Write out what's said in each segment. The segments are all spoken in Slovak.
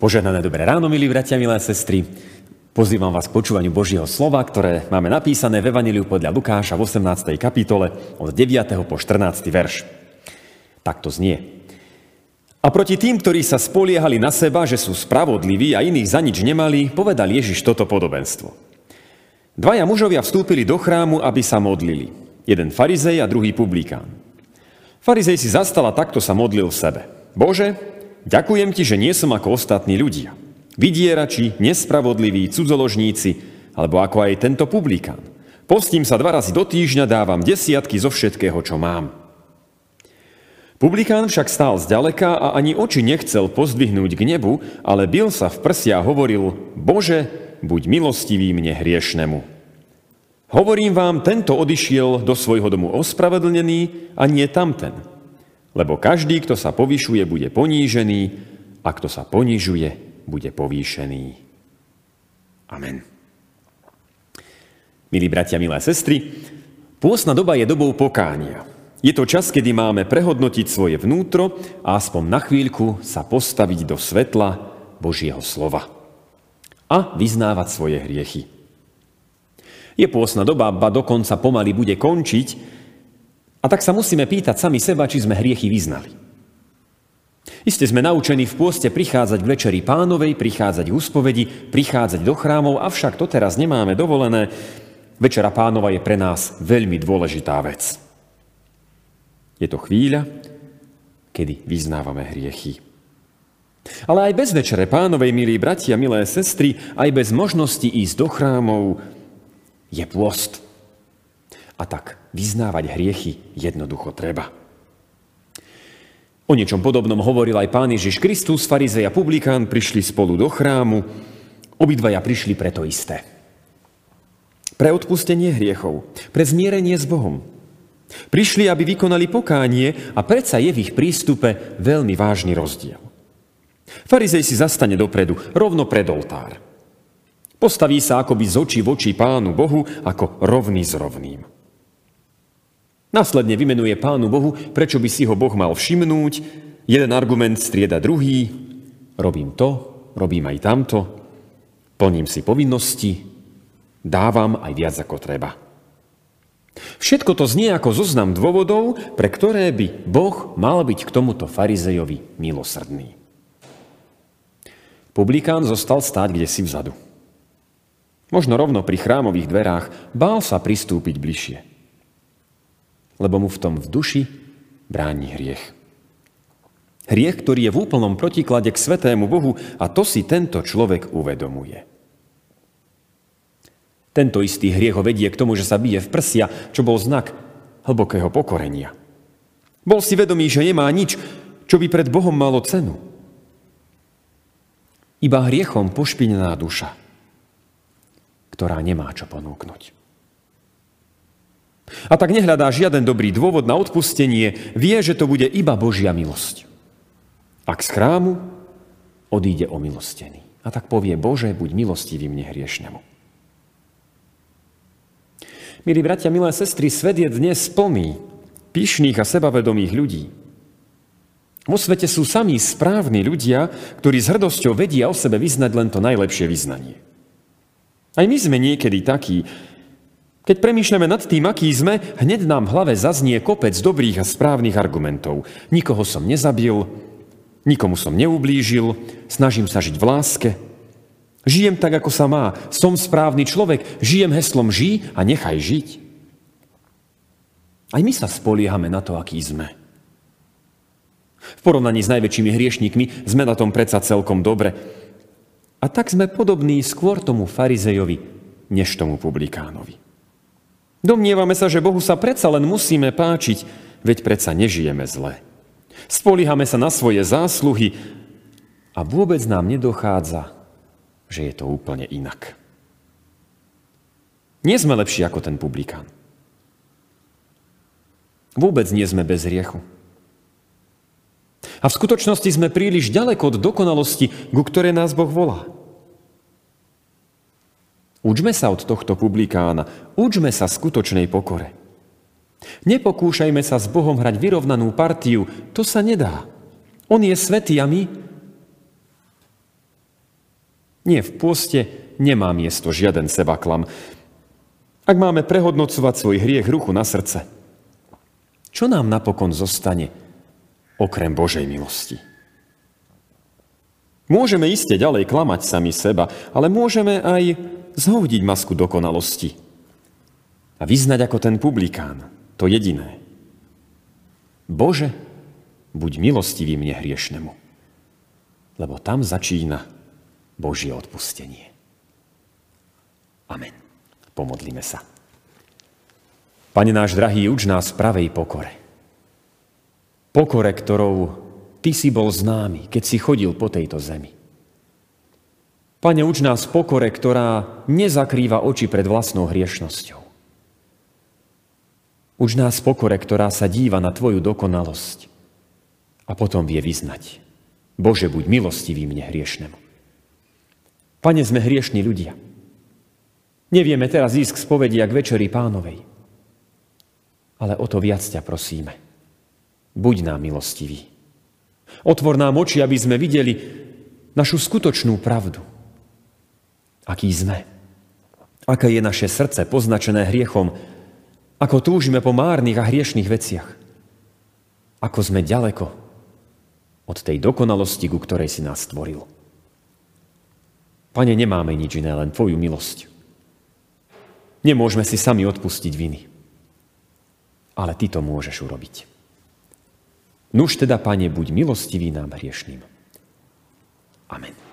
Požehnané dobré ráno, milí bratia, milé sestry. Pozývam vás k počúvaniu Božieho slova, ktoré máme napísané v Evangeliu podľa Lukáša v 18. kapitole od 9. po 14. verš. Tak to znie. A proti tým, ktorí sa spoliehali na seba, že sú spravodliví a iných za nič nemali, povedal Ježiš toto podobenstvo. Dvaja mužovia vstúpili do chrámu, aby sa modlili. Jeden farizej a druhý publikán. Farizej si zastal a takto sa modlil v sebe. Bože, Ďakujem ti, že nie som ako ostatní ľudia. Vydierači, nespravodliví, cudzoložníci, alebo ako aj tento publikán. Postím sa dva razy do týždňa, dávam desiatky zo všetkého, čo mám. Publikán však stál zďaleka a ani oči nechcel pozdvihnúť k nebu, ale bil sa v prsia a hovoril, Bože, buď milostivý mne hriešnemu. Hovorím vám, tento odišiel do svojho domu ospravedlnený a nie tamten. Lebo každý, kto sa povyšuje, bude ponížený a kto sa ponižuje, bude povýšený. Amen. Milí bratia, milé sestry, pôsna doba je dobou pokánia. Je to čas, kedy máme prehodnotiť svoje vnútro a aspoň na chvíľku sa postaviť do svetla Božieho slova a vyznávať svoje hriechy. Je pôsna doba, ba dokonca pomaly bude končiť, a tak sa musíme pýtať sami seba, či sme hriechy vyznali. Isté sme naučení v pôste prichádzať v večeri pánovej, prichádzať v úspovedi, prichádzať do chrámov, avšak to teraz nemáme dovolené. Večera pánova je pre nás veľmi dôležitá vec. Je to chvíľa, kedy vyznávame hriechy. Ale aj bez večere pánovej, milí bratia, milé sestry, aj bez možnosti ísť do chrámov, je pôst. A tak vyznávať hriechy jednoducho treba. O niečom podobnom hovoril aj pán Ježiš Kristus, farizej a publikán prišli spolu do chrámu, obidvaja prišli pre to isté. Pre odpustenie hriechov, pre zmierenie s Bohom. Prišli, aby vykonali pokánie a predsa je v ich prístupe veľmi vážny rozdiel. Farizej si zastane dopredu, rovno pred oltár. Postaví sa akoby z očí v oči pánu Bohu ako rovný s rovným. Následne vymenuje Pánu Bohu, prečo by si ho Boh mal všimnúť. Jeden argument strieda druhý. Robím to, robím aj tamto. Plním si povinnosti. Dávam aj viac ako treba. Všetko to znie ako zoznam dôvodov, pre ktoré by Boh mal byť k tomuto farizejovi milosrdný. Publikán zostal stáť kde si vzadu. Možno rovno pri chrámových dverách bál sa pristúpiť bližšie lebo mu v tom v duši bráni hriech. Hriech, ktorý je v úplnom protiklade k svetému Bohu a to si tento človek uvedomuje. Tento istý hriech ho vedie k tomu, že sa bije v prsia, čo bol znak hlbokého pokorenia. Bol si vedomý, že nemá nič, čo by pred Bohom malo cenu. Iba hriechom pošpinená duša, ktorá nemá čo ponúknuť. A tak nehľadá žiaden dobrý dôvod na odpustenie, vie, že to bude iba Božia milosť. Ak z chrámu odíde o milostený. A tak povie, Bože, buď milostivý mne hriešnemu. Milí bratia, milé sestry, svet je dnes plný pyšných a sebavedomých ľudí. Vo svete sú samí správni ľudia, ktorí s hrdosťou vedia o sebe vyznať len to najlepšie vyznanie. Aj my sme niekedy takí, keď premýšľame nad tým, aký sme, hneď nám v hlave zaznie kopec dobrých a správnych argumentov. Nikoho som nezabil, nikomu som neublížil, snažím sa žiť v láske. Žijem tak, ako sa má, som správny človek, žijem heslom žij a nechaj žiť. Aj my sa spoliehame na to, aký sme. V porovnaní s najväčšími hriešnikmi sme na tom predsa celkom dobre. A tak sme podobní skôr tomu farizejovi, než tomu publikánovi. Domnievame sa, že Bohu sa predsa len musíme páčiť, veď predsa nežijeme zle. Spoliehame sa na svoje zásluhy a vôbec nám nedochádza, že je to úplne inak. Nie sme lepší ako ten publikán. Vôbec nie sme bez riechu. A v skutočnosti sme príliš ďaleko od dokonalosti, ku ktorej nás Boh volá. Učme sa od tohto publikána, učme sa skutočnej pokore. Nepokúšajme sa s Bohom hrať vyrovnanú partiu, to sa nedá. On je svetý a my Nie, v pôste nemá miesto žiaden sebaklam. Ak máme prehodnocovať svoj hriech ruchu na srdce, čo nám napokon zostane okrem Božej milosti? Môžeme iste ďalej klamať sami seba, ale môžeme aj zhodiť masku dokonalosti a vyznať ako ten publikán, to jediné. Bože, buď milostivý mne hriešnemu, lebo tam začína Božie odpustenie. Amen. Pomodlíme sa. Pane náš drahý, uč nás pravej pokore. Pokore, ktorou Ty si bol známy, keď si chodil po tejto zemi. Pane, uč nás pokore, ktorá nezakrýva oči pred vlastnou hriešnosťou. Uč nás pokore, ktorá sa díva na Tvoju dokonalosť a potom vie vyznať. Bože, buď milostivý mne hriešnemu. Pane, sme hriešni ľudia. Nevieme teraz ísť k spovedi a k večeri pánovej. Ale o to viac ťa prosíme. Buď nám milostivý. Otvor nám oči, aby sme videli našu skutočnú pravdu. Aký sme. Aké je naše srdce poznačené hriechom. Ako túžime po márnych a hriešných veciach. Ako sme ďaleko od tej dokonalosti, ku ktorej si nás stvoril. Pane, nemáme nič iné, len Tvoju milosť. Nemôžeme si sami odpustiť viny. Ale Ty to môžeš urobiť. Nuž teda, Pane, buď milostivý nám hriešným. Amen.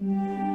Música